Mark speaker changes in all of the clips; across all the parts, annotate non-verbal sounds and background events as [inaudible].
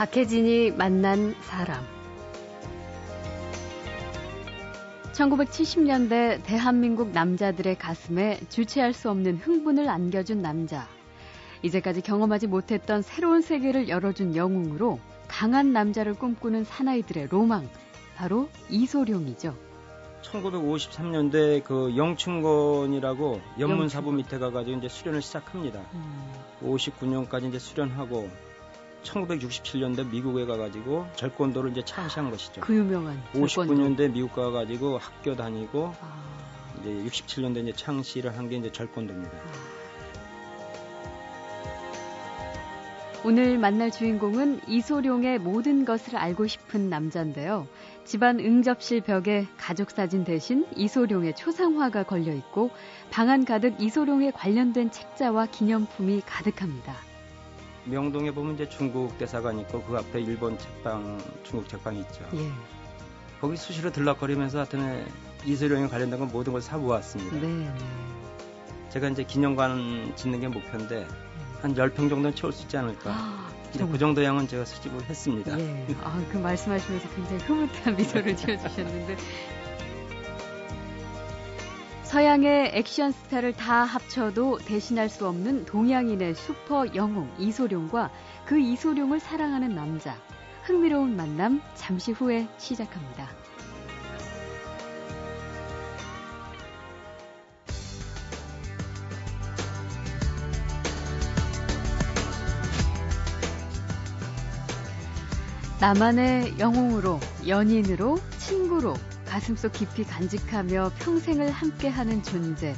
Speaker 1: 박혜진이 만난 사람. 1970년대 대한민국 남자들의 가슴에 주체할 수 없는 흥분을 안겨준 남자. 이제까지 경험하지 못했던 새로운 세계를 열어준 영웅으로 강한 남자를 꿈꾸는 사나이들의 로망. 바로 이소룡이죠.
Speaker 2: 1953년대 그 영춘권이라고 연문사부 밑에 가가지고 이제 수련을 시작합니다. 음. 59년까지 이제 수련하고 1967년대 미국에 가가지고 절권도를 이제 창시한 것이죠.
Speaker 1: 그 유명한
Speaker 2: 59년대 미국 가가지고 학교 다니고 아. 이제 67년대 이제 창시를 한 게 이제 절권도입니다. 아.
Speaker 1: 오늘 만날 주인공은 이소룡의 모든 것을 알고 싶은 남자인데요. 집안 응접실 벽에 가족 사진 대신 이소룡의 초상화가 걸려 있고 방안 가득 이소룡에 관련된 책자와 기념품이 가득합니다.
Speaker 2: 명동에 보면 이제 중국 대사관 있고 그 앞에 일본 책방, 중국 책방이 있죠. 예. 거기 수시로 들락거리면서 하여튼 이소룡에 관련된 건 모든 걸 사 모았습니다. 네, 네. 제가 이제 기념관 짓는 게 목표인데 한 10평 정도는 채울 수 있지 않을까. 아, 그 정도 양은 제가 수집을 했습니다. 예.
Speaker 1: 아, 그 말씀하시면서 굉장히 흐뭇한 [laughs] 미소를 지어주셨는데. 서양의 액션 스타를 다 합쳐도 대신할 수 없는 동양인의 슈퍼 영웅 이소룡과 그 이소룡을 사랑하는 남자. 흥미로운 만남 잠시 후에 시작합니다. 나만의 영웅으로, 연인으로, 친구로 가슴속 깊이 간직하며 평생을 함께하는 존재.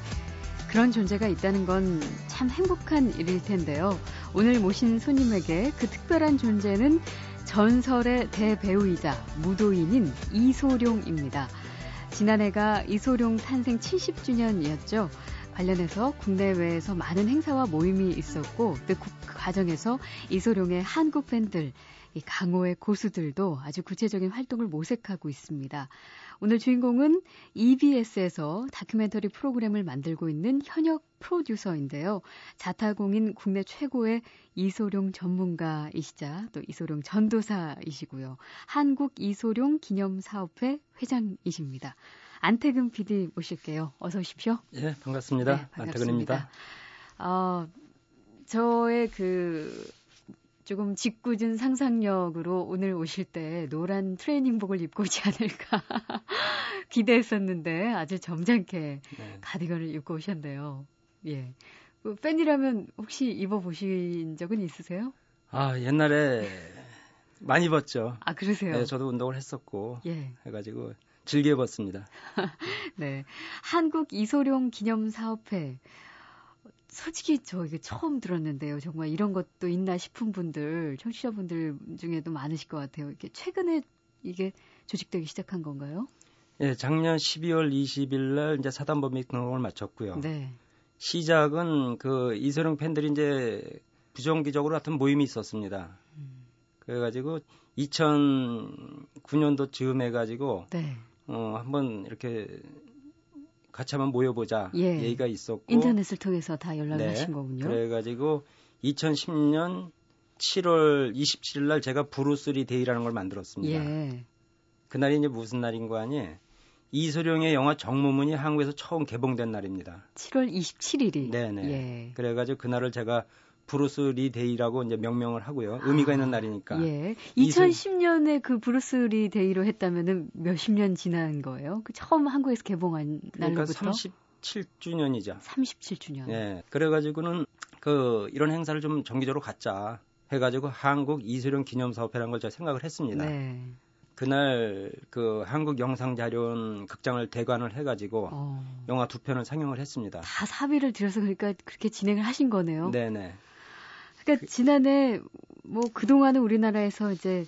Speaker 1: 그런 존재가 있다는 건 참 행복한 일일 텐데요. 오늘 모신 손님에게 그 특별한 존재는 전설의 대배우이자 무도인인 이소룡입니다. 지난해가 이소룡 탄생 70주년이었죠. 관련해서 국내외에서 많은 행사와 모임이 있었고 그 과정에서 이소룡의 한국 팬들 이 강호의 고수들도 아주 구체적인 활동을 모색하고 있습니다. 오늘 주인공은 EBS에서 다큐멘터리 프로그램을 만들고 있는 현역 프로듀서인데요. 자타공인 국내 최고의 이소룡 전문가이시자 또 이소룡 전도사이시고요. 한국 이소룡 기념사업회 회장이십니다. 안태근 PD 모실게요. 어서 오십시오.
Speaker 2: 예, 반갑습니다. 네, 반갑습니다. 안태근입니다.
Speaker 1: 어, 저의 그 조금 짓궂은 상상력으로 오늘 오실 때 노란 트레이닝복을 입고 오지 않을까 [laughs] 기대했었는데 아주 점잖게 네. 가디건을 입고 오셨네요. 예. 그 팬이라면 혹시 입어보신 적은 있으세요?
Speaker 2: 아, 옛날에 많이 입었죠.
Speaker 1: 아, 그러세요?
Speaker 2: 네, 저도 운동을 했었고. 예. 해가지고 즐겨 입었습니다. [laughs]
Speaker 1: 네. 한국 이소룡 기념사업회. 솔직히 저 이게 처음 들었는데요. 정말 이런 것도 있나 싶은 분들, 청취자분들 중에도 많으실 것 같아요. 이게 최근에 이게 조직되기 시작한 건가요?
Speaker 2: 예, 작년 12월 20일 날 이제 사단법인 등록을 마쳤고요. 네. 시작은 그 이소룡 팬들이 이제 부정기적으로 같은 모임이 있었습니다. 음. 그래가지고 2009년도 즈음 해가지고 네. 어 한번 이렇게 같이 한번 모여보자 예. 얘기가 있었고
Speaker 1: 인터넷을 통해서 다 연락을 네. 하신 거군요.
Speaker 2: 그래가지고 2010년 7월 27일 날 제가 브루스리 Day라는 걸 만들었습니다. 예. 그날이 이제 무슨 날인 거 아니? 이소룡의 영화 정무문이 한국에서 처음 개봉된 날입니다.
Speaker 1: 7월 27일이.
Speaker 2: 네네. 예. 그래가지고 그날을 제가 브루스 리 Day라고 이제 명명을 하고요. 의미가 아, 있는 날이니까.
Speaker 1: 예. 2010년에 그 브루스 리 Day로 했다면은 몇십 년 지난 거예요? 그 처음 한국에서 개봉한
Speaker 2: 그러니까 날로부터. 37주년이죠.
Speaker 1: 37주년.
Speaker 2: 예. 그래가지고는 그 이런 행사를 좀 정기적으로 갖자 해가지고 한국 이소룡 기념사업회라는 걸 제가 생각을 했습니다. 네. 그날 그 한국 영상자료원 극장을 대관을 해가지고 어. 영화 두 편을 상영을 했습니다.
Speaker 1: 다 사비를 들여서 그러니까 그렇게 진행을 하신 거네요.
Speaker 2: 네네.
Speaker 1: 그러니까 그, 지난해 뭐 그동안은 우리나라에서 이제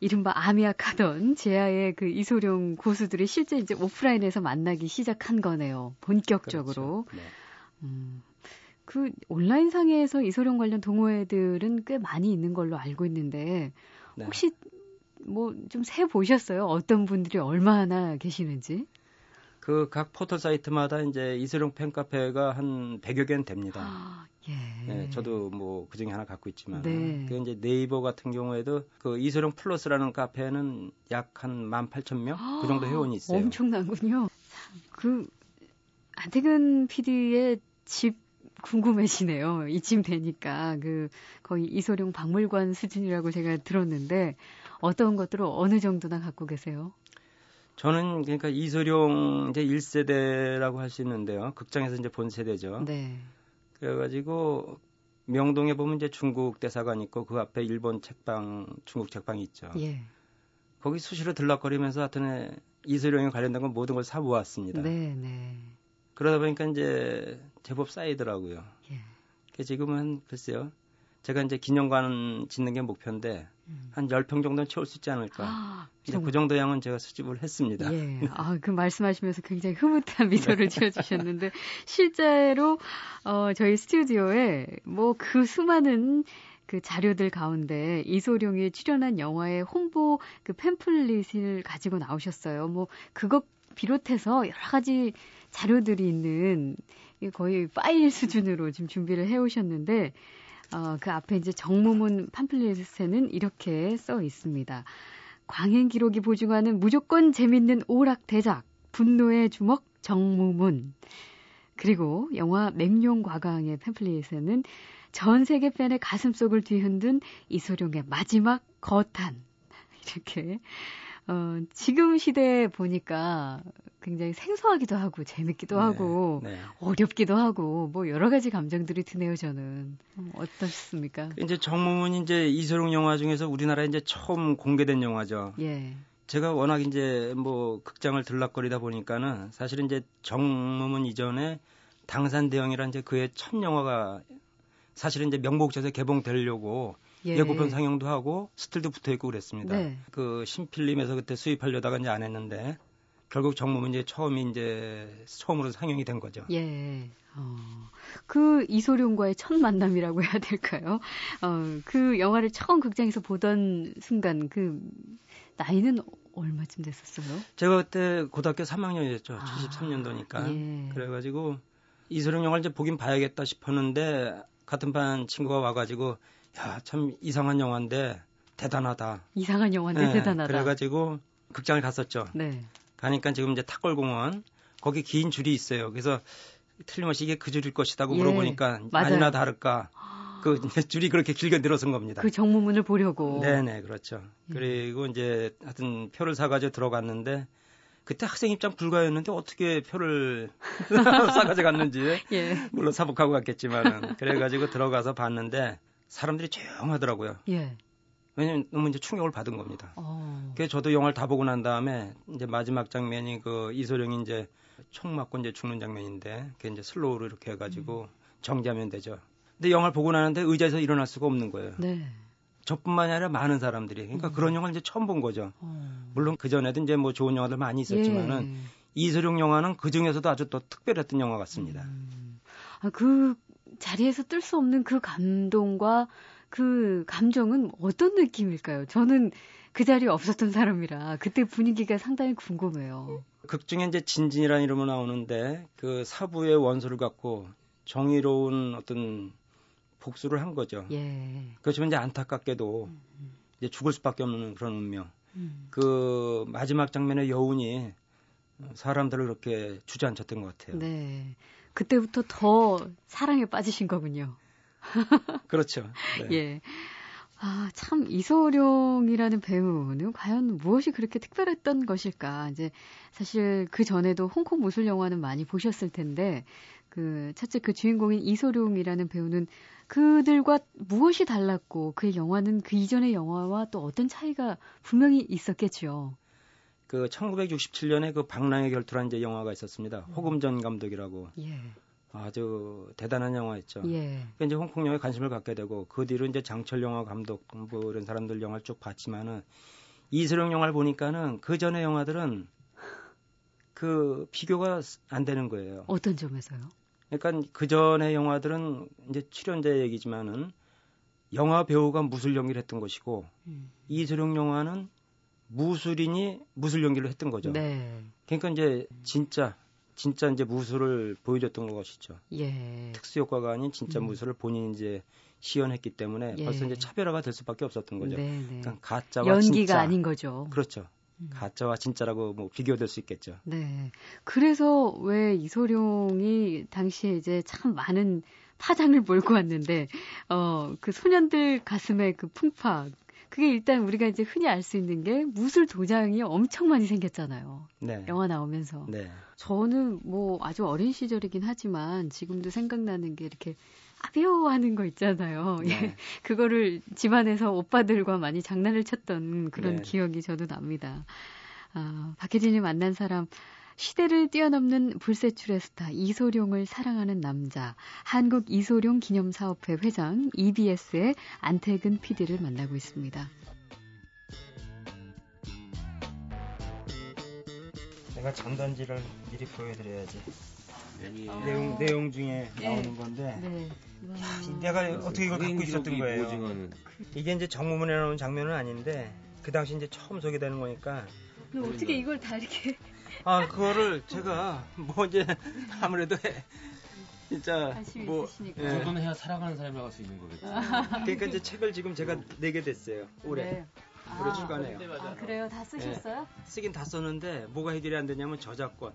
Speaker 1: 이른바 아미약하던 제아의 그 이소룡 고수들이 실제 이제 오프라인에서 만나기 시작한 거네요. 본격적으로. 그렇죠. 네. 음, 그 온라인 상에서 이소룡 관련 동호회들은 꽤 많이 있는 걸로 알고 있는데 네. 혹시 뭐 좀 세 보셨어요? 어떤 분들이 얼마나 계시는지?
Speaker 2: 그 각 포털 사이트마다 이제 이소룡 팬카페가 한 100여 개는 됩니다. 아, 예. 네, 저도 뭐 그 중에 하나 갖고 있지만 네. 그 이제 네이버 같은 경우에도 그 이소룡 플러스라는 카페는 약 한 18,000명 그 정도 회원이 있어요.
Speaker 1: 엄청나군요. 그 안태근 PD의 집 궁금해지네요. 이쯤 되니까 그 거의 이소룡 박물관 수준이라고 제가 들었는데 어떤 것들을 어느 정도나 갖고 계세요?
Speaker 2: 저는 그러니까 이소룡 이제 1세대라고 할 수 있는데요. 극장에서 이제 본 세대죠. 네. 그래가지고 명동에 보면 이제 중국 대사관 있고 그 앞에 일본 책방, 중국 책방이 있죠. 예. 거기 수시로 들락거리면서 하여튼 이소룡에 관련된 건 모든 걸 사 모았습니다. 네, 네. 그러다 보니까 이제 제법 쌓이더라고요. 예. 지금은 글쎄요. 제가 이제 기념관 짓는 게 목표인데 음. 한 10평 정도는 채울 수 있지 않을까. 아, 이제 그 정도 양은 제가 수집을 했습니다.
Speaker 1: 예. [laughs] 아, 그 말씀하시면서 굉장히 흐뭇한 미소를 지어 주셨는데 실제로 어 저희 스튜디오에 뭐 그 수많은 그 자료들 가운데 이소룡이 출연한 영화의 홍보 그 팸플릿을 가지고 나오셨어요. 뭐 그것 비롯해서 여러 가지 자료들이 있는 거의 파일 수준으로 지금 준비를 해 오셨는데 어, 그 앞에 이제 정무문 팜플렛에는 이렇게 써 있습니다. 광행 기록이 보증하는 무조건 재밌는 오락 대작, 분노의 주먹 정무문. 그리고 영화 맹룡과강의 팸플릿에는 전 세계 팬의 가슴속을 뒤흔든 이소룡의 마지막 거탄. [laughs] 이렇게 어, 지금 시대에 보니까 굉장히 생소하기도 하고 재밌기도 네, 하고 네. 어렵기도 하고 뭐 여러 가지 감정들이 드네요 저는 음, 어떻습니까?
Speaker 2: 이제 정무문 이제 이소룡 영화 중에서 우리나라에 이제 처음 공개된 영화죠. 예. 제가 워낙 이제 뭐 극장을 들락거리다 보니까는 사실은 이제 정무문 이전에 당산 대형이란 이제 그의 첫 영화가 사실은 이제 명복전에 개봉되려고 예. 고편 상영도 하고 스틸도 붙어 있고 그랬습니다. 네. 그 신필림에서 그때 수입하려다가 이제 안 했는데 결국 정무문 이제 처음이 이제 처음으로 상영이 된 거죠.
Speaker 1: 예. 어, 그 이소룡과의 첫 만남이라고 해야 될까요? 어, 그 영화를 처음 극장에서 보던 순간 그 나이는 얼마쯤 됐었어요?
Speaker 2: 제가 그때 고등학교 3학년이었죠. 아, 73년도니까. 예. 그래가지고 이소룡 영화를 이제 보긴 봐야겠다 싶었는데 같은 반 친구가 와가지고 야 참 이상한 영화인데 대단하다.
Speaker 1: 이상한 영화인데 네, 대단하다.
Speaker 2: 그래가지고 극장을 갔었죠. 네. 가니까 지금 이제 탁골공원 거기 긴 줄이 있어요. 그래서 틀림없이 이게 그 줄일 것이다고 예, 물어보니까 맞아요. 아니나 다를까 그 줄이 그렇게 길게 늘어선 겁니다.
Speaker 1: 그 정무문을 보려고.
Speaker 2: 네네 그렇죠. 예. 그리고 이제 하여튼 표를 사가지고 들어갔는데 그때 학생 입장 불가였는데 어떻게 표를 [laughs] 사가져 갔는지 예. 물론 사복하고 갔겠지만은 그래가지고 들어가서 봤는데 사람들이 조용하더라고요. 예. 왜냐면 너무 이제 충격을 받은 겁니다. 어. 그래서 저도 영화를 다 보고 난 다음에 이제 마지막 장면이 그 이소룡이 이제 총 맞고 이제 죽는 장면인데 그게 이제 슬로우로 이렇게 해가지고 음. 정지하면 되죠. 근데 영화를 보고 나는데 의자에서 일어날 수가 없는 거예요. 네. 저뿐만이 아니라 많은 사람들이 그러니까 음. 그런 영화를 이제 처음 본 거죠. 어. 물론 그 전에도 이제 뭐 좋은 영화들 많이 있었지만은 예. 이소룡 영화는 그 중에서도 아주 또 특별했던 영화 같습니다. 음.
Speaker 1: 아, 그 자리에서 뜰 수 없는 그 감동과 그 감정은 어떤 느낌일까요? 저는 그 자리에 없었던 사람이라 그때 분위기가 상당히 궁금해요.
Speaker 2: 극 중에 이제 진진이라는 이름으로 나오는데 그 사부의 원소를 갖고 정의로운 어떤 복수를 한 거죠. 예. 그렇지만 이제 안타깝게도 음. 이제 죽을 수밖에 없는 그런 운명. 음. 그 마지막 장면의 여운이 사람들을 그렇게 주저앉혔던 것 같아요. 네.
Speaker 1: 그때부터 더 사랑에 빠지신 거군요. [laughs]
Speaker 2: 그렇죠. 네. 예.
Speaker 1: 아, 참, 이소룡이라는 배우는 과연 무엇이 그렇게 특별했던 것일까? 이제 사실 그 전에도 홍콩 무술 영화는 많이 보셨을 텐데, 그, 첫째 그 주인공인 이소룡이라는 배우는 그들과 무엇이 달랐고, 그의 영화는 그 이전의 영화와 또 어떤 차이가 분명히 있었겠죠.
Speaker 2: 그 1967년에 그 박랑의 결투라는 이제 영화가 있었습니다. 음. 호금전 감독이라고. 예. 아주 대단한 영화였죠. 예. 이제 홍콩 영화에 관심을 갖게 되고 그 뒤로 이제 장철 영화 감독 뭐 이런 사람들 영화를 쭉 봤지만은 이소룡 영화를 보니까는 그 전의 영화들은 그 비교가 안 되는 거예요.
Speaker 1: 어떤 점에서요?
Speaker 2: 그러니까 그 전의 영화들은 이제 출연자 얘기지만은 영화 배우가 무술 연기를 했던 것이고 음. 이소룡 영화는 무술인이 무술 연기를 했던 거죠. 네. 그러니까 이제 진짜 진짜 이제 무술을 보여줬던 것이죠. 예. 특수 효과가 아닌 진짜 음. 무술을 본인이 이제 시연했기 때문에 예. 벌써 이제 차별화가 될 수밖에 없었던 거죠. 네, 네. 그러니까 가짜와
Speaker 1: 연기가
Speaker 2: 진짜.
Speaker 1: 아닌 거죠.
Speaker 2: 그렇죠. 음. 가짜와 진짜라고 뭐 비교될 수 있겠죠.
Speaker 1: 네. 그래서 왜 이소룡이 당시에 이제 참 많은 파장을 몰고 왔는데 어 그 소년들 가슴에 그 풍파 그게 일단 우리가 이제 흔히 알 수 있는 게 무술 도장이 엄청 많이 생겼잖아요. 네. 영화 나오면서. 네. 저는 뭐 아주 어린 시절이긴 하지만 지금도 생각나는 게 이렇게 아비오 하는 거 있잖아요. 네. 예. 그거를 집안에서 오빠들과 많이 장난을 쳤던 그런 네. 기억이 저도 납니다. 아, 박혜진이 만난 사람 시대를 뛰어넘는 불세출의 스타 이소룡을 사랑하는 남자 한국 이소룡 기념사업회 회장 EBS의 안태근 PD를 만나고 있습니다.
Speaker 2: 내가 전단지를 미리 보여드려야지. 어... 내용 내용 중에 네. 나오는 건데 네. 야, 내가 어떻게 이걸 갖고 있었던 거예요. 오징어는. 이게 이제 정무문에 나오는 장면은 아닌데 그 당시 이제 처음 소개되는 거니까.
Speaker 1: 어떻게 이걸 다 이렇게
Speaker 2: 아 그거를 제가 뭐 이제 아무래도 진짜
Speaker 3: 뭐 예. 정도는 해야 살아가는 사람이라고 할수 있는 거겠죠.
Speaker 2: 그러니까 이제 책을 지금 제가 내게 됐어요. 올해. 네. 올해 아, 출간해요.
Speaker 1: 아, 그래요? 다 쓰셨어요?
Speaker 2: 네. 쓰긴 다 썼는데 뭐가 해결이 안 되냐면 저작권.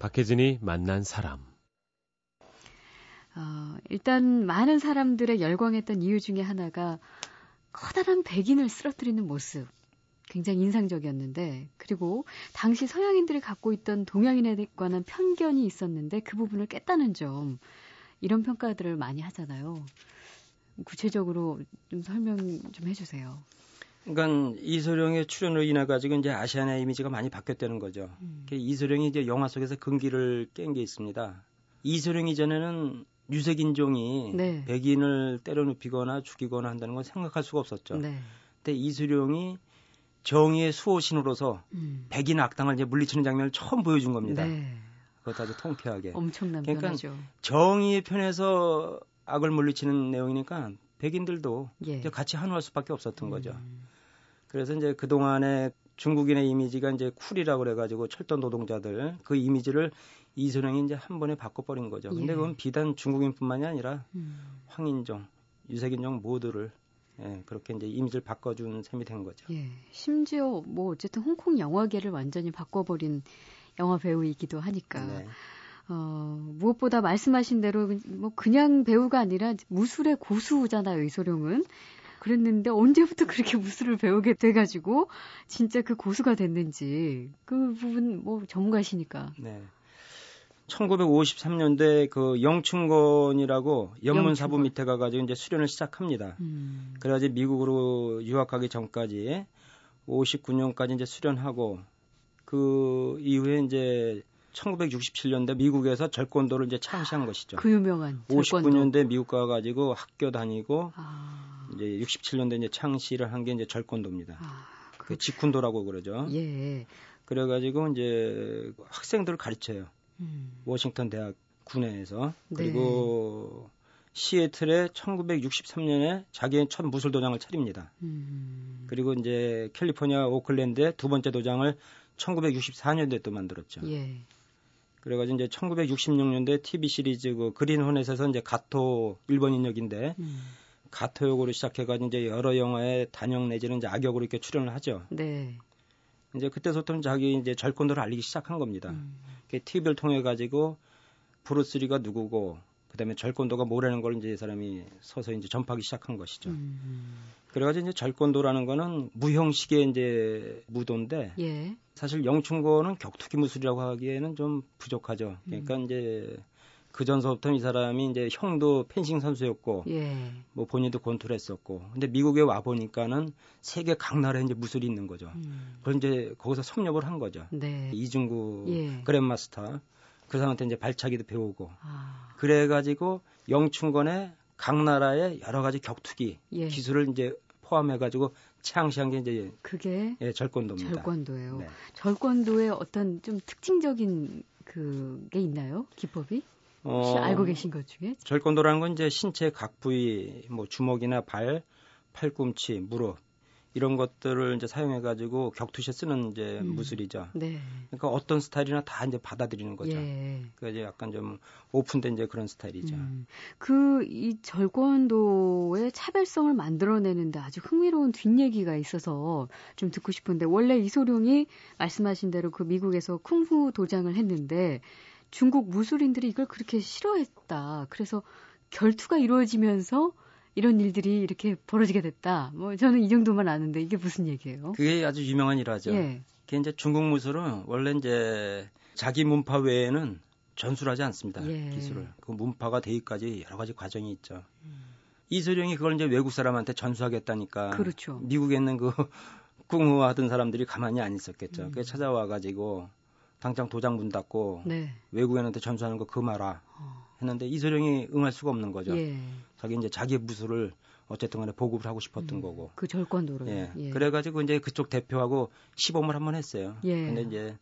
Speaker 4: 박혜진이 만난 사람.
Speaker 1: 어, 일단 많은 사람들의 열광했던 이유 중에 하나가 커다란 백인을 쓰러뜨리는 모습. 굉장히 인상적이었는데, 그리고 당시 서양인들이 갖고 있던 동양인에 관한 편견이 있었는데 그 부분을 깼다는 점, 이런 평가들을 많이 하잖아요. 구체적으로 좀 설명 좀 해주세요.
Speaker 2: 그러니까 이소룡의 출연으로 인해 가지고 이제 아시아의 이미지가 많이 바뀌었다는 거죠. 음. 이소룡이 이제 영화 속에서 근기를 깬 게 있습니다. 이소룡 이전에는 유색인종이 네. 백인을 때려눕히거나 죽이거나 한다는 건 생각할 수가 없었죠. 네. 근데 이수룡이 정의의 수호신으로서 음. 백인 악당을 이제 물리치는 장면을 처음 보여준 겁니다. 네. 그것도 아주 통쾌하게.
Speaker 1: 엄청난 그러니까 변화죠.
Speaker 2: 정의의 편에서 악을 물리치는 내용이니까 백인들도 예. 이제 같이 한호할 수밖에 없었던 음. 거죠. 그래서 이제 그 동안에 중국인의 이미지가 이제 쿨이라고 그래가지고 철도 노동자들 그 이미지를 이소룡이 이제 한 번에 바꿔버린 거죠. 근데 예. 그건 비단 중국인뿐만이 아니라 음. 황인종, 유색인종 모두를 예, 그렇게 이제 이미지를 바꿔준 셈이 된 거죠.
Speaker 1: 예, 심지어 뭐 어쨌든 홍콩 영화계를 완전히 바꿔버린 영화 배우이기도 하니까. 네. 어, 무엇보다 말씀하신 대로 뭐 그냥 배우가 아니라 무술의 고수잖아요, 이소룡은. 그랬는데 언제부터 그렇게 무술을 배우게 돼가지고 진짜 그 고수가 됐는지 그 부분 뭐 전문가시니까. 네.
Speaker 2: 1953년대 그 영춘권이라고 연문사부 밑에 가가지고 이제 수련을 시작합니다. 음. 그래가지고 미국으로 유학하기 전까지 59년까지 이제 수련하고 그 이후에 이제 1967년대 미국에서 절권도를 이제 창시한 것이죠.
Speaker 1: 그 유명한
Speaker 2: 절권도. 59년대 미국 가가지고 학교 다니고 아. 이제 67년대 이제 창시를 한 게 이제 절권도입니다. 아, 그... 그 직훈도라고 그러죠. 예. 그래가지고 이제 학생들을 가르쳐요. 음. 워싱턴 대학 군내에서 네. 그리고 시애틀에 1963년에 자기의 첫 무술 도장을 차립니다. 음. 그리고 이제 캘리포니아 오클랜드에 두 번째 도장을 1964년도에 또 만들었죠. 예. 그래가지고 이제 1966년도에 TV 시리즈 그 그린 호넷에서 이제 가토 일본인 역인데 음. 가토 역으로 시작해가지고 이제 여러 영화에 단역 내지는 이제 악역으로 이렇게 출연을 하죠. 네. 이제 그때부터 자기 이제 절권도를 알리기 시작한 겁니다. 음. TV를 통해 가지고 브루스리가 누구고 그다음에 절권도가 뭐라는 걸 이제 이 사람이 서서 이제 전파하기 시작한 것이죠. 음. 그래가지고 이제 절권도라는 거는 무형식의 이제 무도인데 예. 사실 영춘고는 격투기 무술이라고 하기에는 좀 부족하죠. 그러니까 음. 이제 그 전서부터 이 사람이 이제 형도 펜싱 선수였고 예. 뭐 본인도 권투를 했었고 근데 미국에 와 보니까는 세계 각 나라에 이제 무술이 있는 거죠. 음. 그걸 이제 거기서 섭렵을 한 거죠. 네. 이중구 예. 그랜마스터 그 사람한테 이제 발차기도 배우고 아. 그래 가지고 영춘권의 각 나라의 여러 가지 격투기 예. 기술을 이제 포함해 가지고 창시한 게 이제
Speaker 1: 그게
Speaker 2: 예, 절권도입니다.
Speaker 1: 절권도예요. 네. 절권도의 어떤 좀 특징적인 그게 있나요? 기법이? 어, 알고 계신 것 중에?
Speaker 2: 절권도라는 건 이제 신체 각 부위, 뭐 주먹이나 발, 팔꿈치, 무릎 이런 것들을 이제 사용해 가지고 격투시에 쓰는 이제 음. 무술이죠. 네. 그러니까 어떤 스타일이나 다 이제 받아들이는 거죠. 예. 그 이제 약간 좀 오픈된 이제 그런 스타일이죠. 음.
Speaker 1: 그이 절권도의 차별성을 만들어내는데 아주 흥미로운 뒷얘기가 있어서 좀 듣고 싶은데 원래 이소룡이 말씀하신 대로 그 미국에서 쿵푸 도장을 했는데 중국 무술인들이 이걸 그렇게 싫어했다. 그래서 결투가 이루어지면서 이런 일들이 이렇게 벌어지게 됐다. 뭐 저는 이 정도만 아는데 이게 무슨 얘기예요?
Speaker 2: 그게 아주 유명한 일화죠. 예. 그게 이제 중국 무술은 원래 이제 자기 문파 외에는 전술하지 않습니다. 예. 기술을. 그 문파가 되기까지 여러 가지 과정이 있죠. 음. 이소룡이 그걸 이제 외국 사람한테 전수하겠다니까. 그렇죠. 미국에 있는 그 [laughs] 꿍후하던 사람들이 가만히 안 있었겠죠. 음. 그게 찾아와 가지고 당장 도장 문 닫고 네. 외국인한테 전수하는 거 그마라 어. 했는데 이소룡이 응할 수가 없는 거죠. 예. 자기 이제 자기 무술을 어쨌든 간에 보급을 하고 싶었던 음, 거고.
Speaker 1: 그 절권도로.
Speaker 2: 예. 예. 그래가지고 이제 그쪽 대표하고 시범을 한번 했어요. 예. 근데 이제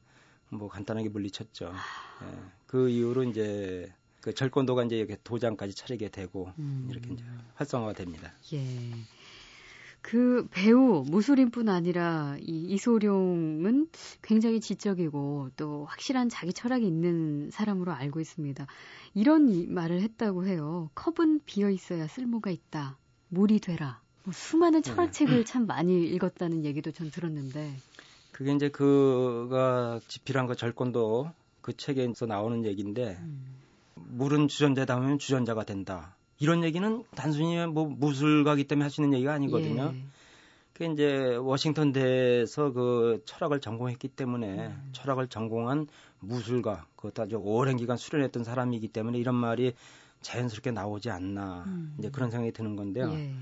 Speaker 2: 뭐 간단하게 물리쳤죠. 아. 예. 그 이후로 이제 그 절권도가 이제 이렇게 도장까지 차리게 되고 음. 이렇게 이제 활성화가 됩니다. 예.
Speaker 1: 그 배우 무술인뿐 아니라 이 이소룡은 굉장히 지적이고 또 확실한 자기 철학이 있는 사람으로 알고 있습니다. 이런 말을 했다고 해요. 컵은 비어 있어야 쓸모가 있다. 물이 되라. 뭐 수많은 철학책을 네. [laughs] 참 많이 읽었다는 얘기도 전 들었는데.
Speaker 2: 그게 이제 그가 집필한 그 절권도 그 책에서 나오는 얘기인데 음. 물은 주전자다면 주전자가 된다. 이런 얘기는 단순히 뭐 무술가기 때문에 할 수 있는 얘기가 아니거든요. 예. 그 이제 워싱턴 대에서 그 철학을 전공했기 때문에 음. 철학을 전공한 무술가 그것도 아주 오랜 기간 수련했던 사람이기 때문에 이런 말이 자연스럽게 나오지 않나 음. 이제 그런 생각이 드는 건데요. 예.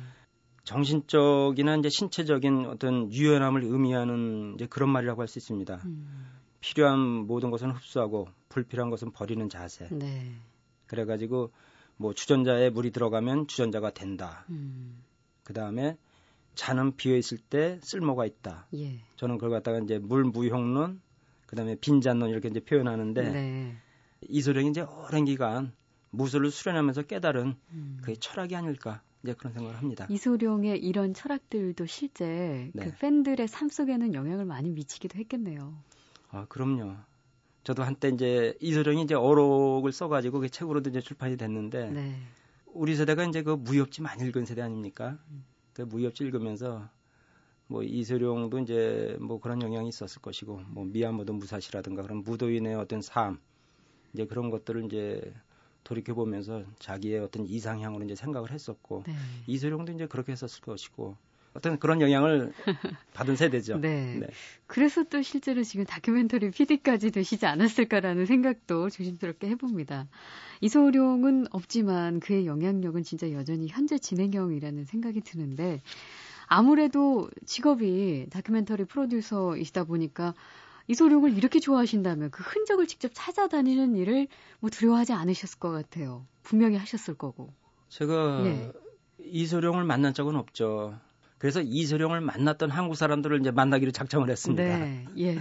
Speaker 2: 정신적이나 이제 신체적인 어떤 유연함을 의미하는 이제 그런 말이라고 할 수 있습니다. 음. 필요한 모든 것은 흡수하고 불필요한 것은 버리는 자세. 네. 그래가지고 뭐 주전자에 물이 들어가면 주전자가 된다. 음. 그 다음에 잔은 비어 있을 때 쓸모가 있다. 예. 저는 그걸 갖다가 이제 물 무형론, 그 다음에 빈잔론 이렇게 이제 표현하는데 네. 이소룡이 이제 오랜 기간 무술을 수련하면서 깨달은 음. 그게 철학이 아닐까 이제 그런 생각을 합니다.
Speaker 1: 이소룡의 이런 철학들도 실제 네. 그 팬들의 삶 속에는 영향을 많이 미치기도 했겠네요.
Speaker 2: 아 그럼요. 저도 한때 이제 이소룡이 이제 어록을 써가지고 그 책으로도 이제 출판이 됐는데 네. 우리 세대가 이제 그 무협지 많이 읽은 세대 아닙니까? 음. 그 무협지 읽으면서 뭐 이소룡도 이제 뭐 그런 영향이 있었을 것이고 뭐 미야모도 무사시라든가 그런 무도인의 어떤 삶 이제 그런 것들을 이제 돌이켜 보면서 자기의 어떤 이상향으로 이제 생각을 했었고 네. 이소룡도 이제 그렇게 했었을 것이고 어떤 그런 영향을 [laughs] 받은 세대죠. 네. 네.
Speaker 1: 그래서 또 실제로 지금 다큐멘터리 PD까지 되시지 않았을까라는 생각도 조심스럽게 해봅니다. 이소룡은 없지만 그의 영향력은 진짜 여전히 현재 진행형이라는 생각이 드는데 아무래도 직업이 다큐멘터리 프로듀서이시다 보니까 이소룡을 이렇게 좋아하신다면 그 흔적을 직접 찾아다니는 일을 뭐 두려워하지 않으셨을 것 같아요. 분명히 하셨을 거고.
Speaker 2: 제가 네. 이소룡을 만난 적은 없죠. 그래서 이소룡을 만났던 한국 사람들을 이제 만나기로 작정을 했습니다. 네, 예.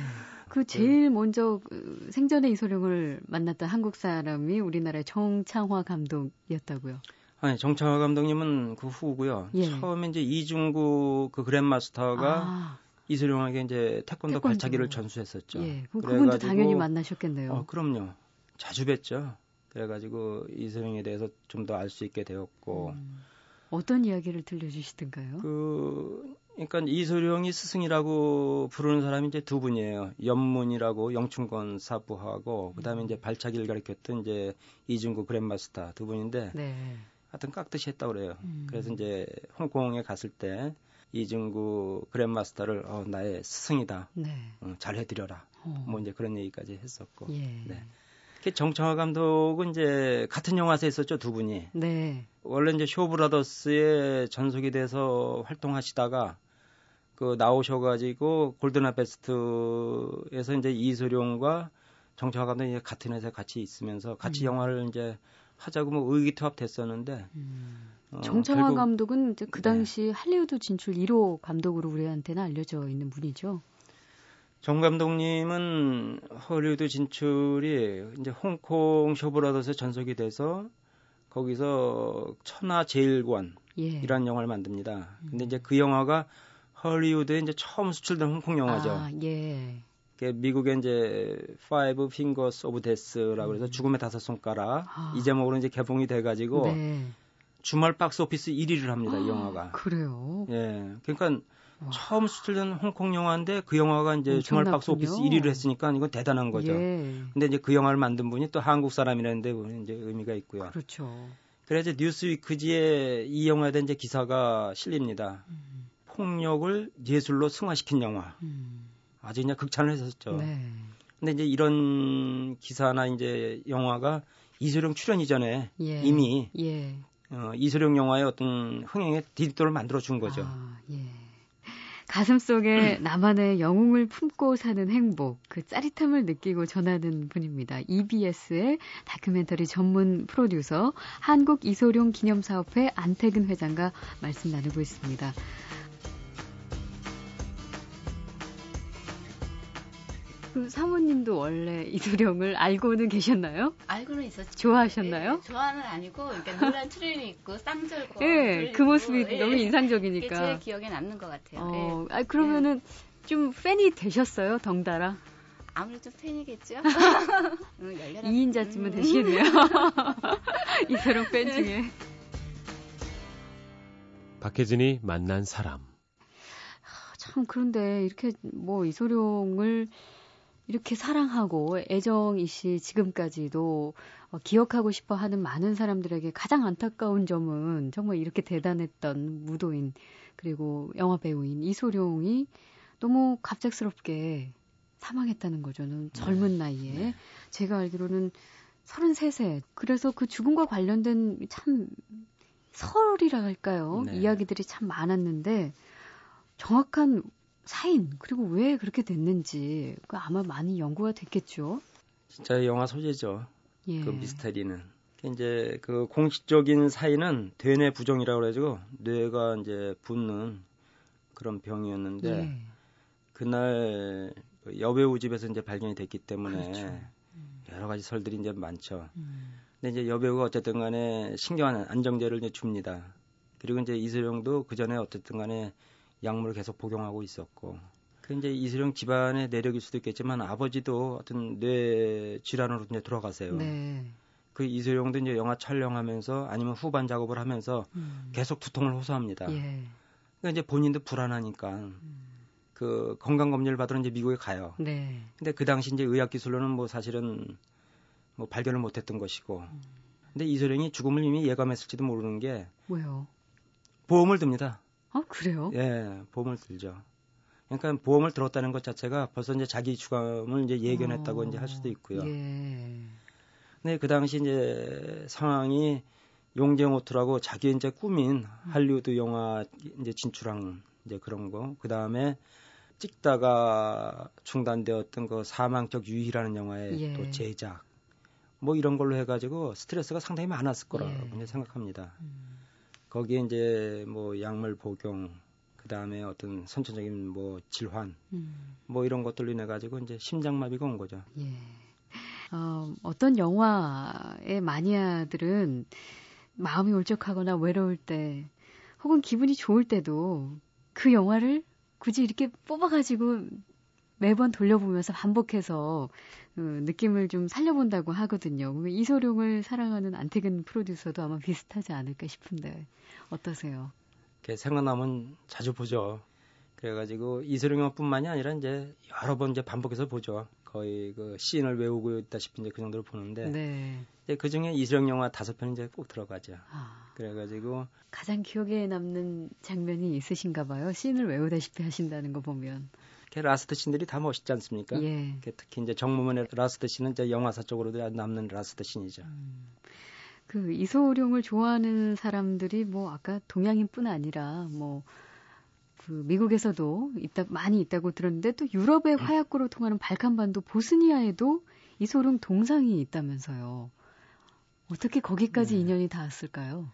Speaker 1: 그 제일 먼저 그 생전에 이소룡을 만났던 한국 사람이 우리나라의 정창화 감독이었다고요.
Speaker 2: 아니 정창화 감독님은 그 후고요. 예. 처음에 이제 이중구 그 그랜마스터가 아. 이소룡에게 이제 태권도, 태권도 발차기를 전수했었죠. 예.
Speaker 1: 그럼 그분도 당연히 만나셨겠네요.
Speaker 2: 어, 그럼요. 자주 뵀죠. 그래가지고 이소룡에 대해서 좀 더 알 수 있게 되었고. 음.
Speaker 1: 어떤 이야기를 들려주시던가요?
Speaker 2: 그, 그러니까 이소룡이 스승이라고 부르는 사람이 이제 두 분이에요. 연문이라고 영춘권 사부하고 그다음에 이제 발차기를 가르쳤던 이제 이중구 그랜마스터 두 분인데 네. 하여튼 깍듯이 했다고 그래요. 음. 그래서 이제 홍콩에 갔을 때 이중구 그랜마스터를 어, 나의 스승이다. 네. 어, 잘 해드려라. 어. 뭐 이제 그런 얘기까지 했었고. 예. 네. 정청화 감독은 이제 같은 영화사에 있었죠 두 분이. 네. 원래 이제 쇼브라더스의 전속이 돼서 활동하시다가 그 나오셔가지고 골든아 베스트에서 이제 이소룡과 정청화 감독이 같은 회사에 같이 있으면서 같이 음. 영화를 이제 하자고 뭐 의기투합 됐었는데.
Speaker 1: 음. 어, 정청화 감독은 이제 그 당시 네. 할리우드 진출 1호 감독으로 우리한테는 알려져 있는 분이죠.
Speaker 2: 정 감독님은 헐리우드 진출이 이제 홍콩 쇼브라더스 전속이 돼서 거기서 천하 제일관이라는 예. 영화를 만듭니다. 근데 이제 그 영화가 헐리우드에 이제 처음 수출된 홍콩 영화죠. 아, 예. 미국의 이제 Five Fingers of Death라고 해서 음. 죽음의 다섯 손가락 아. 이 제목으로 이제 개봉이 돼가지고 네. 주말 박스 오피스 1위를 합니다. 아, 이 영화가.
Speaker 1: 그래요?
Speaker 2: 예. 그러니까 와. 처음 수출된 홍콩 영화인데 그 영화가 이제 주말 박스 오피스 1위를 했으니까 이건 대단한 거죠. 예. 근데 이제 그 영화를 만든 분이 또 한국 사람이라는데 이제 의미가 있고요.
Speaker 1: 그렇죠.
Speaker 2: 그래서 뉴스위크지에 이 영화에 대한 이제 기사가 실립니다. 음. 폭력을 예술로 승화시킨 영화. 음. 아주 그냥 극찬을 했었죠. 네. 근데 이제 이런 기사나 이제 영화가 이소룡 출연 이전에 예. 이미 예. 어, 이소룡 영화의 어떤 흥행의 디딤돌을 만들어 준 거죠. 아, 예.
Speaker 1: 가슴 속에 나만의 영웅을 품고 사는 행복, 그 짜릿함을 느끼고 전하는 분입니다. EBS의 다큐멘터리 전문 프로듀서 한국 이소룡 기념사업회 안태근 회장과 말씀 나누고 있습니다. 그 사모님도 원래 이소룡을 알고는 계셨나요?
Speaker 5: 알고는 있었죠.
Speaker 1: 좋아하셨나요?
Speaker 5: 네, 좋아는 아니고, 그러니까 노란 트레이 입고 쌍절고.
Speaker 1: 네, 그 모습이 네, 너무 인상적이니까.
Speaker 5: 제 기억에 남는 것 같아요. 어,
Speaker 1: 네. 아, 그러면은 좀 팬이 되셨어요, 덩달아?
Speaker 5: 아무래도 팬이겠죠. [laughs]
Speaker 1: 2인자쯤은 음. 되시겠네요. [laughs] 이소룡 팬 중에.
Speaker 4: 박혜진이 만난 사람.
Speaker 1: 참 그런데 이렇게 뭐 이소룡을 이렇게 사랑하고 애정이 씨 지금까지도 어, 기억하고 싶어 하는 많은 사람들에게 가장 안타까운 점은 정말 이렇게 대단했던 무도인 그리고 영화 배우인 이소룡이 너무 갑작스럽게 사망했다는 거죠. 는 네. 젊은 나이에. 네. 제가 알기로는 33세. 그래서 그 죽음과 관련된 참 설이라 할까요? 네. 이야기들이 참 많았는데 정확한 사인 그리고 왜 그렇게 됐는지 그 아마 많이 연구가 됐겠죠.
Speaker 2: 진짜 영화 소재죠. 예. 그 미스테리는. 이제 그 공식적인 사인은 대뇌 부종이라고 그래가지고 뇌가 이제 붓는 그런 병이었는데 예. 그날 그 여배우 집에서 이제 발견이 됐기 때문에 그렇죠. 음. 여러 가지 설들이 이제 많죠. 음. 근데 이제 여배우가 어쨌든 간에 신경 안정제를 이제 줍니다. 그리고 이제 이슬영도 그 전에 어쨌든 간에 약물을 계속 복용하고 있었고 그 이제 이슬영 집안의 내력일 수도 있겠지만 아버지도 어떤 뇌 질환으로 이제 돌아가세요. 네. 그 이슬영도 이제 영화 촬영하면서 아니면 후반 작업을 하면서 음. 계속 두통을 호소합니다. 예. 그러니까 이제 본인도 불안하니까 음. 그 건강 검진을 받으러 이제 미국에 가요. 네. 근데 그 당시 이제 의학 기술로는 뭐 사실은 뭐 발견을 못했던 것이고. 음. 근데 이소룡이 죽음을 이미 예감했을지도 모르는 게
Speaker 1: 왜요?
Speaker 2: 보험을 듭니다.
Speaker 1: 아, 그래요?
Speaker 2: 예, 보험을 들죠. 그러니까 보험을 들었다는 것 자체가 벌써 이제 자기 주감을 이제 예견했다고 어, 이제 할 수도 있고요. 예. 근데 그 당시 이제 상황이 용쟁호투라고 자기 이제 꾸민 할리우드 영화 이제 진출한 이제 그런 거. 그 다음에 찍다가 중단되었던 그 사망적 유희라는 영화의 예. 또 제작. 뭐 이런 걸로 해가지고 스트레스가 상당히 많았을 거라고 예. 생각합니다. 음. 거기에 이제 뭐 약물 복용 그 다음에 어떤 선천적인 뭐 질환 음. 뭐 이런 것들로 인해 가지고 이제 심장마비가 온 거죠. 예.
Speaker 1: 어, 어떤 영화의 마니아들은 마음이 울적하거나 외로울 때 혹은 기분이 좋을 때도 그 영화를 굳이 이렇게 뽑아가지고 매번 돌려보면서 반복해서 그 느낌을 좀 살려본다고 하거든요. 이소룡을 사랑하는 안태근 프로듀서도 아마 비슷하지 않을까 싶은데 어떠세요?
Speaker 2: 생각나면 자주 보죠. 그래가지고 이소룡뿐만이 아니라 이제 여러 번 이제 반복해서 보죠. 거의 그 씬을 외우고 있다시피 이제 그 정도로 보는데 네. 이제 그 중에 이소룡 영화 다섯 편 이제 꼭 들어가죠. 아. 그래가지고
Speaker 1: 가장 기억에 남는 장면이 있으신가 봐요. 씬을 외우다시피 하신다는 거 보면.
Speaker 2: 라스트 씬들이 다 멋있지 않습니까? 예. 특히 이제 정무문의 라스트 씬은 이제 영화사적으로도 남는 라스트 씬이죠. 음.
Speaker 1: 그 이소룡을 좋아하는 사람들이 뭐 아까 동양인뿐 아니라 뭐 그 미국에서도 있다 많이 있다고 들었는데 또 유럽의 음. [clears throat] 화약고로 통하는 발칸반도 보스니아에도 이소룡 동상이 있다면서요. 어떻게 거기까지 네. 인연이 닿았을까요?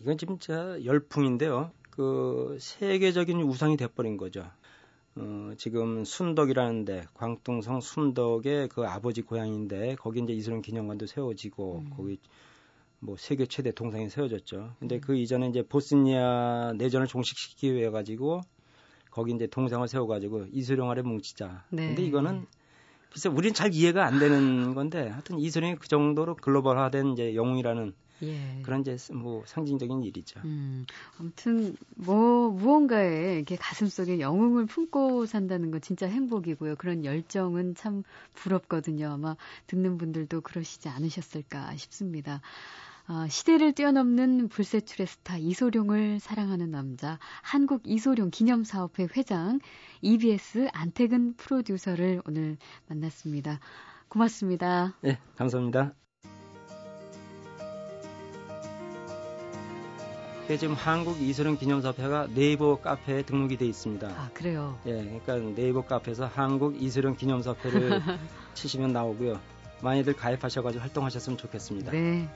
Speaker 2: 이건 진짜 열풍인데요. 그 세계적인 우상이 돼버린 거죠. 어, 지금 순덕이라는데 광동성 순덕의 그 아버지 고향인데 거기 이제 이슬람 기념관도 세워지고 음. 거기 뭐 세계 최대 동상이 세워졌죠. 근데 음. 그 이전에 이제 보스니아 내전을 종식시키기 위해 가지고 거기 이제 동상을 세워 가지고 이소룡 아래 뭉치자. 네. 근데 이거는 글쎄 우리는 잘 이해가 안 되는 건데 하여튼 이소룡이 그 정도로 글로벌화된 이제 영웅이라는 예. 그런 이제 뭐 상징적인 일이죠. 음,
Speaker 1: 아무튼 뭐 무언가에 이렇게 가슴 속에 영웅을 품고 산다는 건 진짜 행복이고요. 그런 열정은 참 부럽거든요. 아마 듣는 분들도 그러시지 않으셨을까 싶습니다. 어, 시대를 뛰어넘는 불세출의 스타 이소룡을 사랑하는 남자 한국 이소룡 기념사업회 회장 EBS 안태근 프로듀서를 오늘 만났습니다. 고맙습니다.
Speaker 2: 네, 감사합니다. 예, 지금 한국 이소룡 기념사업회가 네이버 카페에 등록이 돼 있습니다.
Speaker 1: 아, 그래요?
Speaker 2: 예, 그러니까 네이버 카페에서 한국 이소룡 기념사업회를 [laughs] 치시면 나오고요. 많이들 가입하셔가지고 활동하셨으면 좋겠습니다.
Speaker 1: 네.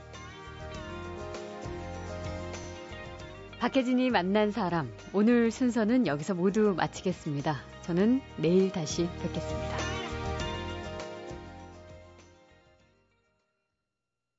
Speaker 1: 박혜진이 만난 사람 오늘 순서는 여기서 모두 마치겠습니다. 저는 내일 다시 뵙겠습니다.